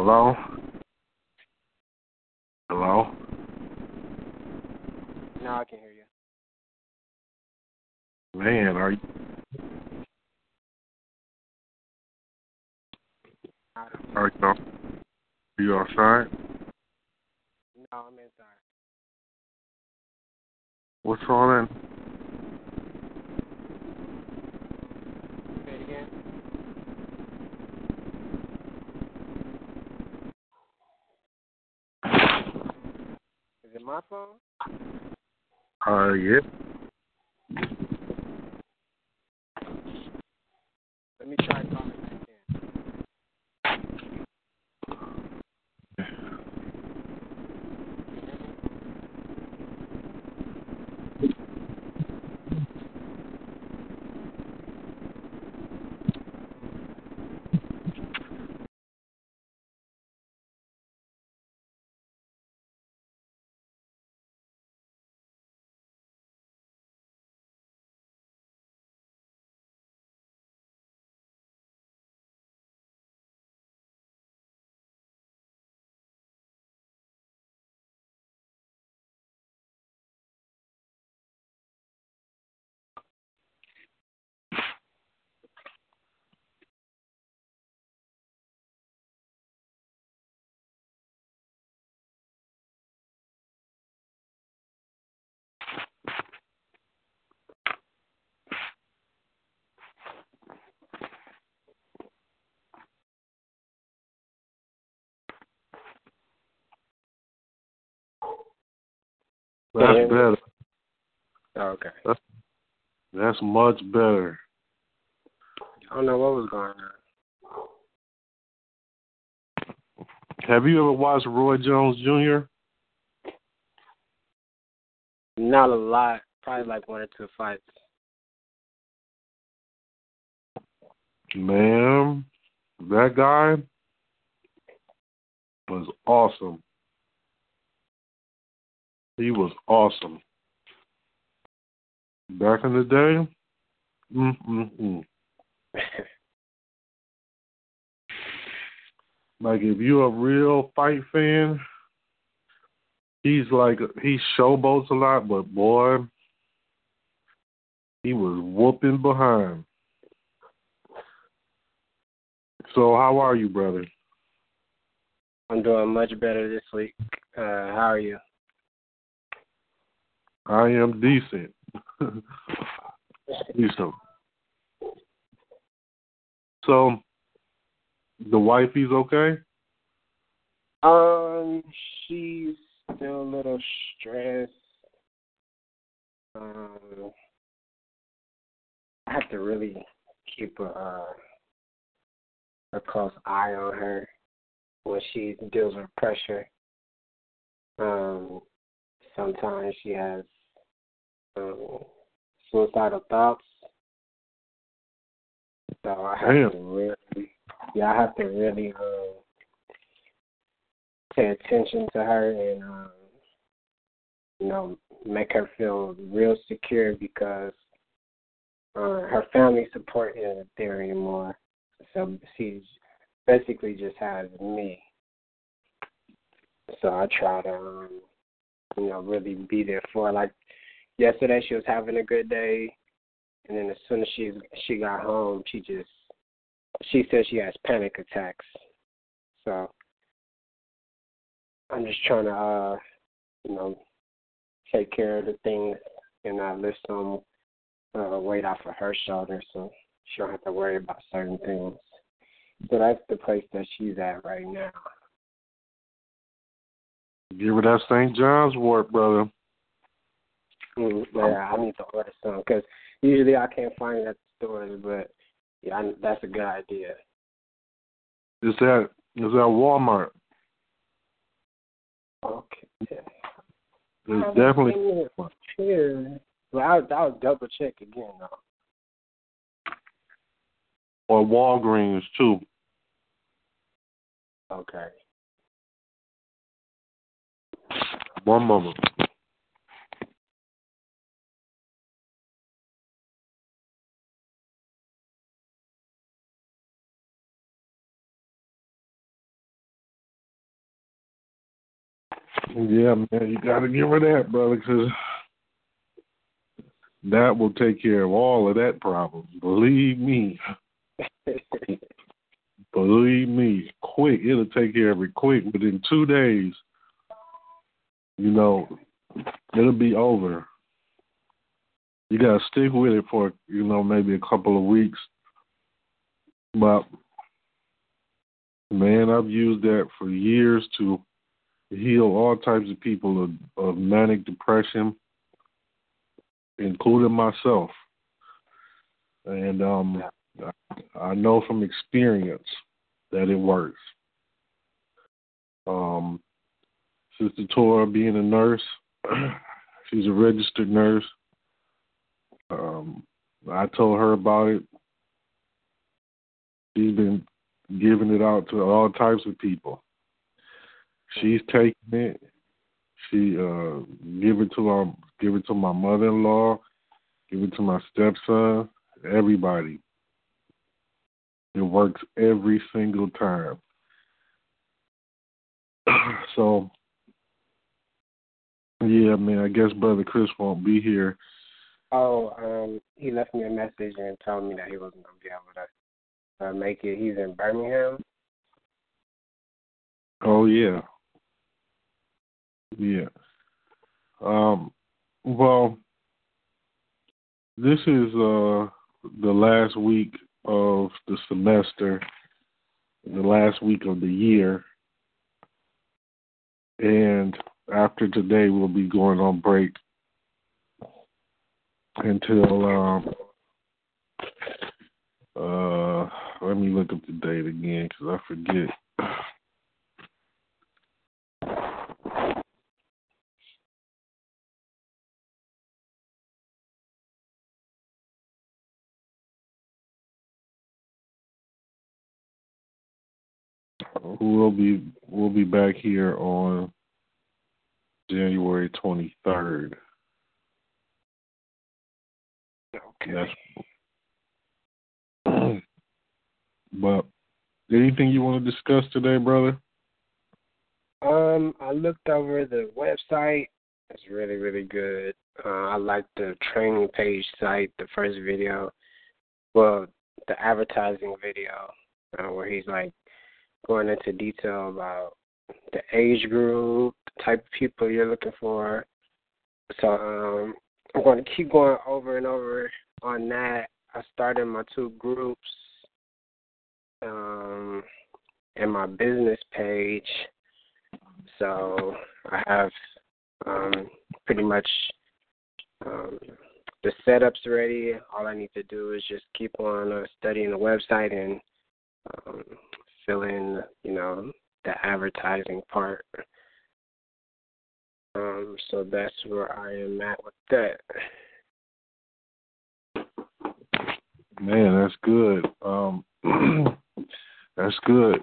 Hello? Hello? Now I can hear you. Man, are you are you, are you outside? No, I'm inside. What's all that? Say it again. Is it my phone? Uh, yeah. Let me try calling back in. That's Yeah. better. Oh, okay. That's much better. I don't know what was going on. Have you ever watched Roy Jones Jr.? Not a lot. Probably like one or two fights. Man, that guy was awesome. He was awesome. Back in the day, mm mm mm. like if you're a real fight fan, he's like he showboats a lot, but boy, he was whooping behind. So how are you, brother? I'm doing much better this week. Uh, how are you? I am decent. decent. So the wifey's okay? Um, she's still a little stressed. Um, I have to really keep a uh, a close eye on her when she deals with pressure. Um, sometimes she has suicidal thoughts. So I have to really, yeah, I have to really um, pay attention to her and um, you know make her feel real secure because uh, her family support isn't there anymore. So she basically just has me. So I try to, um, you know, really be there for her. Like yesterday, she was having a good day, and then as soon as she she got home, she just she said she has panic attacks. So I'm just trying to, uh, you know, take care of the things and not lift some uh, weight off of her shoulders, so she don't have to worry about certain things. So that's the place that she's at right now. Give her that St. John's wort, brother. Mm, yeah, I need to order some because usually I can't find it at the stores, but yeah, I, that's a good idea. Is that is that Walmart? Okay. It's I haven't definitely here. Well, I'll, I'll double check again though. or Walgreens too. Okay. One moment. Yeah, man, you got to give her that, brother, because that will take care of all of that problem. Believe me. Believe me, quick. It'll take care of it quick. Within two days, you know, it'll be over. You gotta stick with it for, you know, maybe a couple of weeks. But man, I've used that for years to heal all types of people of, of manic depression, including myself. And um I know from experience that it works. Um, Sister Tora, being a nurse, she's a registered nurse. Um, I told her about it. She's been giving it out to all types of people. She's taking it. She uh, give it to my give it to my mother-in-law, give it to my stepson, everybody. It works every single time. so, yeah, man, I guess Brother Chris won't be here. Oh, um, he left me a message and told me that he wasn't gonna be able to uh, make it. He's in Birmingham. Oh, yeah. Yeah. Um, well, this is uh, the last week of the semester, the last week of the year. And after today, we'll be going on break until, um, uh, let me look up the date again because I forget. We'll be we'll be back here on January twenty third. Okay. That's but anything you want to discuss today, brother? Um, I looked over the website. It's really, really good. Uh, I like the training page site, the first video. Well, the advertising video uh, where he's like going into detail about the age group, the type of people you're looking for. So um, I'm going to keep going over and over on that. I started my two groups um, and my business page. So I have um, pretty much um, the setups ready. All I need to do is just keep on uh, studying the website and um, fill in, you know, the advertising part. Um, so that's where I am at with that. Man, that's good. Um, that's good.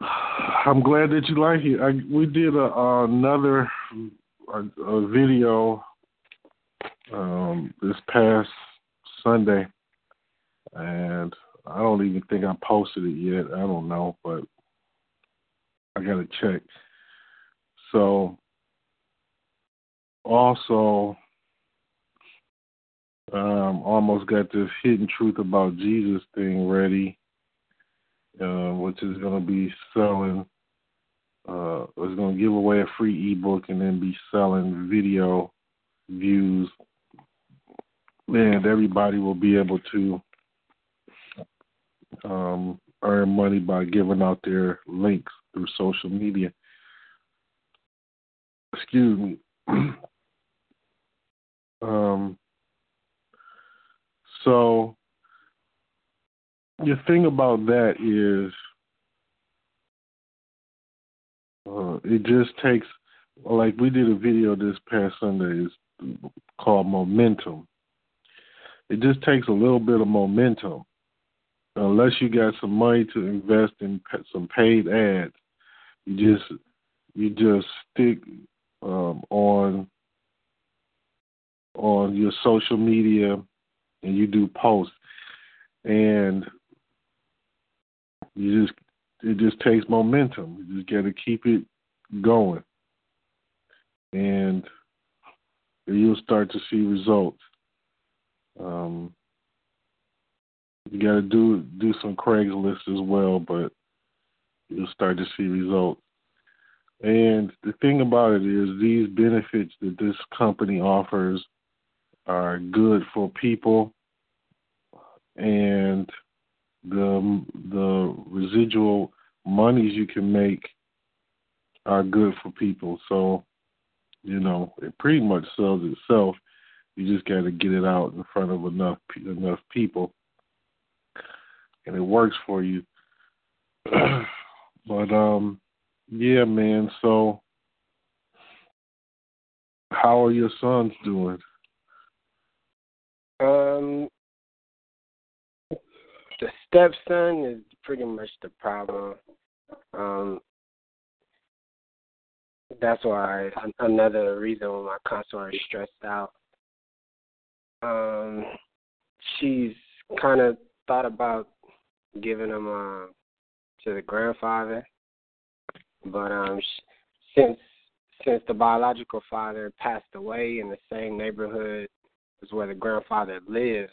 I'm glad that you like it. I, we did a, another a, a video um, this past Sunday, and I don't even think I posted it yet. I don't know, but I got to check. So, also, um, almost got this hidden truth about Jesus thing ready, uh, which is going to be selling. Uh, going to give away a free ebook and then be selling video views, and everybody will be able to um, earn money by giving out their links through social media. Excuse me. um, so the thing about that is uh, it just takes like we did a video this past Sunday is called momentum. It just takes a little bit of momentum. Unless you got some money to invest in some paid ads, you just you just stick um, on on your social media and you do posts and you just it just takes momentum. You just got to keep it going, and you'll start to see results. Um, you got to do do some Craigslist as well, but you'll start to see results. And the thing about it is, these benefits that this company offers are good for people, and the the residual monies you can make are good for people. So, you know, it pretty much sells itself. You just got to get it out in front of enough enough people, and it works for you. but um, yeah, man. So, how are your sons doing? Um, the stepson is pretty much the problem. Um, that's why another reason why my consort is stressed out. Um, she's kind of thought about giving him uh, to the grandfather, but um, since since the biological father passed away in the same neighborhood as where the grandfather lives,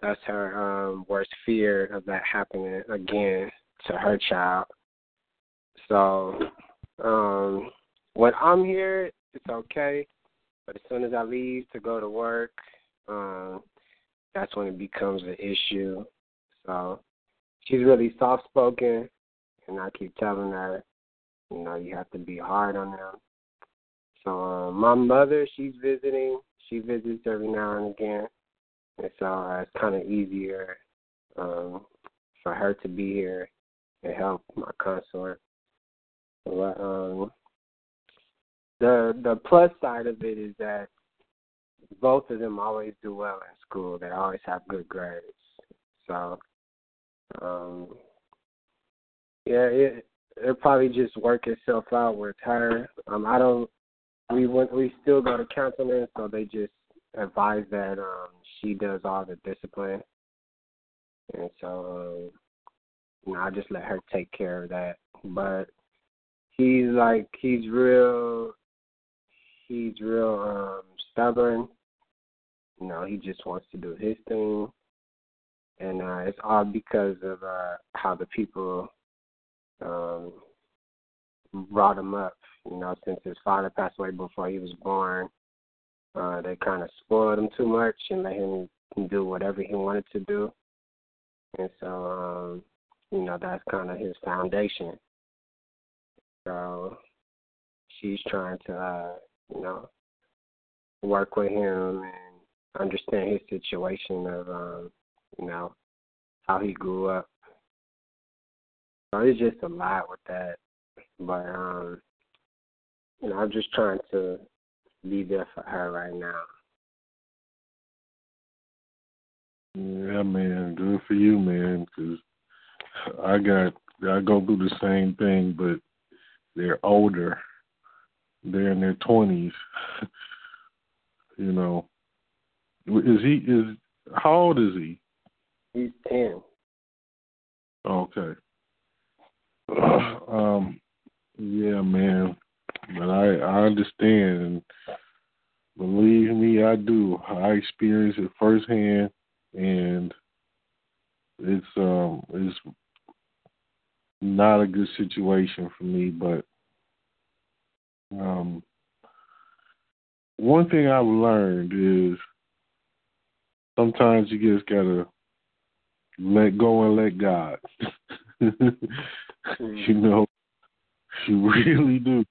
that's her um, worst fear of that happening again to her child. So um, when I'm here, it's okay. But as soon as I leave to go to work, um, that's when it becomes an issue. So she's really soft spoken, and I keep telling her, you know, you have to be hard on them. So um, my mother, she's visiting. She visits every now and again and so uh, it's kind of easier um, for her to be here and help my consort. But um, the the plus side of it is that both of them always do well in school. They always have good grades. So, um, yeah, it it'll probably just work itself out We're tired. Um, I don't. We went. We still go to counseling, so they just advise that um she does all the discipline, and so um, you know, I just let her take care of that. But he's like he's real he's real um stubborn. You know, he just wants to do his thing. And uh it's all because of uh how the people um brought him up. You know, since his father passed away before he was born, uh they kinda spoiled him too much and let him do whatever he wanted to do. And so um, you know, that's kinda his foundation. So she's trying to uh, you know, work with him and understand his situation of um, you know, how he grew up. So it's just a lot with that. But um you know, I'm just trying to be there for her right now. Yeah, man, good for you, man. Cause I got I go through the same thing, but they're older. They're in their twenties. you know, is he is how old is he? He's ten. Okay. um, yeah, man. But I I understand, and believe me, I do. I experienced it firsthand, and it's um it's not a good situation for me. But um, one thing I've learned is sometimes you just gotta let go and let God. you know, you really do.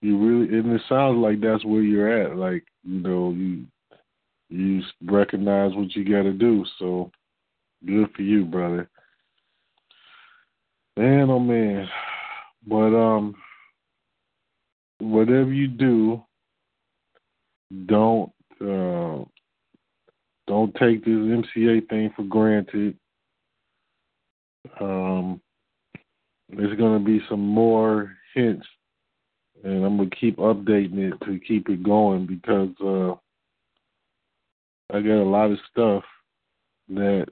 You really, and it sounds like that's where you're at. Like you know, you you recognize what you got to do. So good for you, brother. Man, oh man. But um, whatever you do, don't uh, don't take this MCA thing for granted. Um, there's going to be some more hints, and I'm going to keep updating it to keep it going because uh, I got a lot of stuff that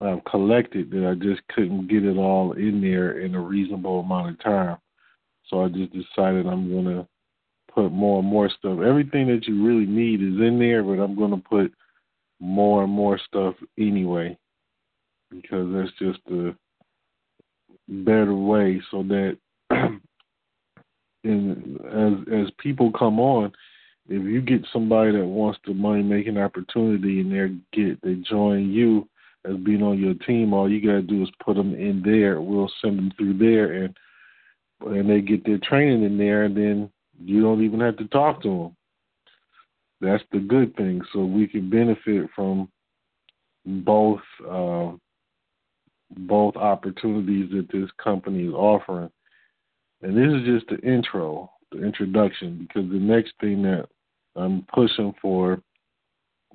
I've collected that I just couldn't get it all in there in a reasonable amount of time. So I just decided I'm going to put more and more stuff. Everything that you really need is in there, but I'm going to put more and more stuff anyway because that's just a better way so that in, as as people come on, if you get somebody that wants the money making opportunity and they get they join you as being on your team, all you gotta do is put them in there. We'll send them through there and and they get their training in there, and then you don't even have to talk to them. That's the good thing. So we can benefit from both uh, both opportunities that this company is offering. And this is just the intro, the introduction, because the next thing that I'm pushing for,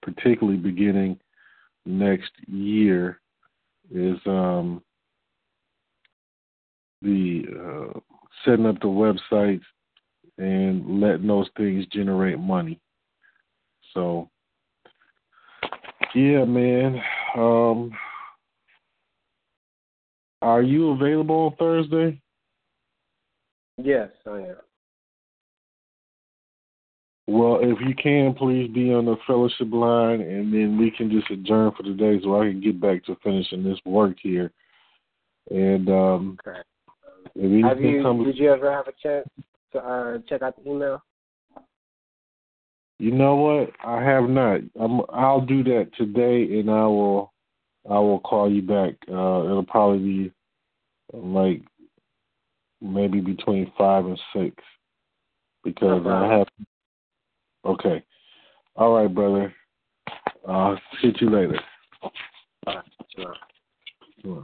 particularly beginning next year, is um, the uh, setting up the websites and letting those things generate money. So, yeah, man. Um, are you available on Thursday? Yes, I am. Well, if you can, please be on the fellowship line, and then we can just adjourn for the day so I can get back to finishing this work here. And um, Okay. if Have anything you? comes, Did you ever have a chance to uh, check out the email? you know what? I have not. I'm, I'll do that today, and I will. I will call you back. Uh, it'll probably be like maybe between five and six because No I have. Okay. All right, brother. I'll see you later. All right. Sure. Sure.